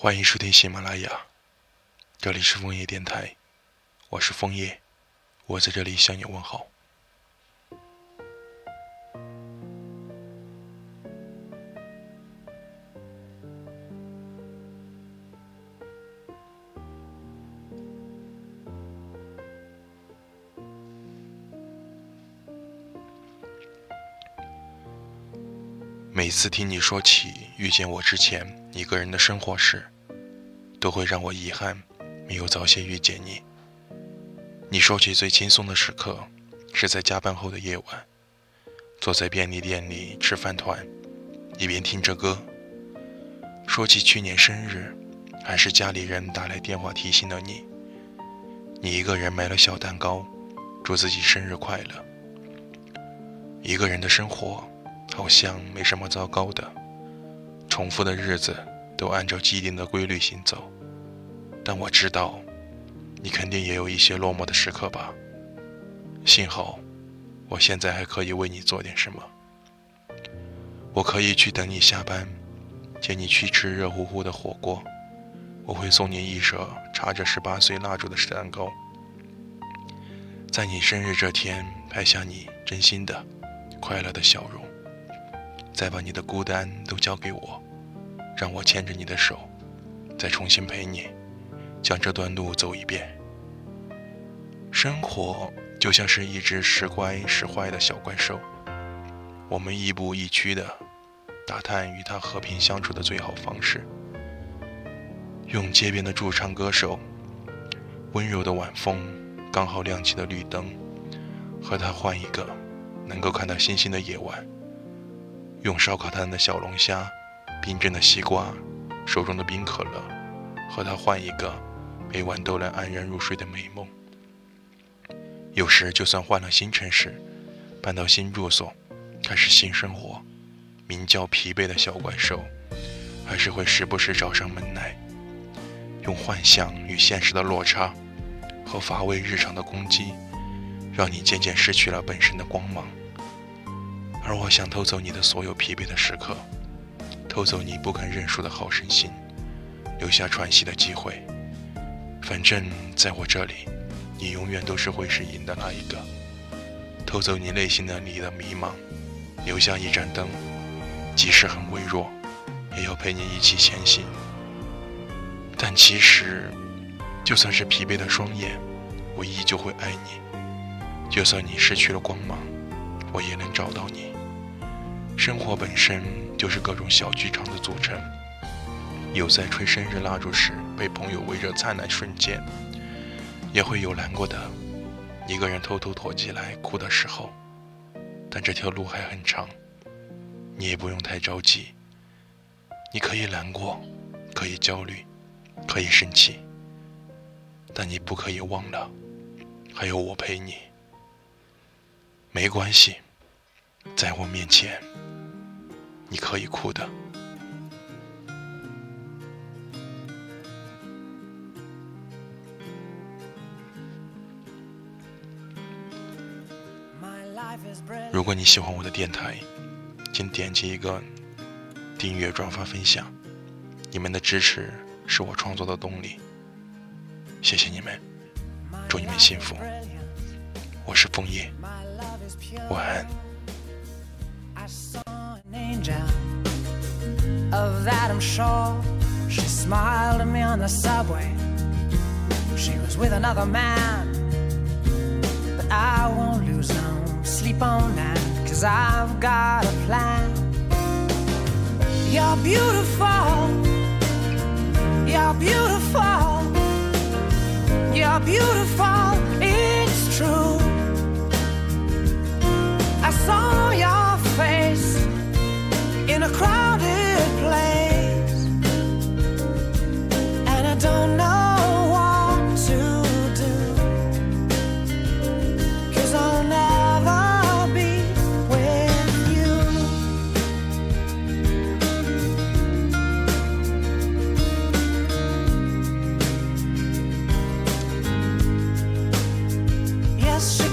欢迎收听喜马拉雅，这里是枫叶电台，我是枫叶，我在这里向你问好。每次听你说起遇见我之前一个人的生活时，都会让我遗憾没有早些遇见你。你说起最轻松的时刻，是在加班后的夜晚，坐在便利店里吃饭团，一边听着歌。说起去年生日，还是家里人打来电话提醒了你，你一个人买了小蛋糕，祝自己生日快乐。一个人的生活。好像没什么糟糕的，重复的日子都按照既定的规律行走，但我知道，你肯定也有一些落寞的时刻吧。幸好，我现在还可以为你做点什么。我可以去等你下班，接你去吃热乎乎的火锅。我会送你一盒插着十八岁蜡烛的蛋糕，在你生日这天拍下你真心的、快乐的笑容。再把你的孤单都交给我，让我牵着你的手，再重新陪你，将这段路走一遍。生活就像是一只时乖时坏的小怪兽，我们亦步亦趋的打探与它和平相处的最好方式。用街边的驻唱歌手，温柔的晚风，刚好亮起的绿灯，和它换一个能够看到星星的夜晚。用烧烤摊的小龙虾、冰镇的西瓜、手中的冰可乐，和他换一个每晚都能安然入睡的美梦。有时就算换了新城市，搬到新住所，开始新生活，名叫疲惫的小怪兽，还是会时不时找上门来，用幻想与现实的落差和乏味日常的攻击，让你渐渐失去了本身的光芒。而我想偷走你的所有疲惫的时刻，偷走你不肯认输的好胜心，留下喘息的机会。反正在我这里，你永远都是会是赢的那一个。偷走你内心的你的迷茫，留下一盏灯，即使很微弱，也要陪你一起前行。但其实，就算是疲惫的双眼，我依旧会爱你。就算你失去了光芒，我也能找到你。生活本身就是各种小剧场的组成，有在吹生日蜡烛时被朋友围着灿烂瞬间，也会有难过的，一个人偷偷躲起来哭的时候。但这条路还很长，你也不用太着急。你可以难过，可以焦虑，可以生气，但你不可以忘了，还有我陪你。没关系，在我面前。你可以哭的。如果你喜欢我的电台，请点击一个订阅、转发、分享。你们的支持是我创作的动力。谢谢你们，祝你们幸福。我是枫叶，晚安。Of that I'm sure. She smiled at me on the subway. She was with another man. But I won't lose no sleep on that. Cause I've got a plan. You're beautiful. You're beautiful. You're beautiful. It's true. last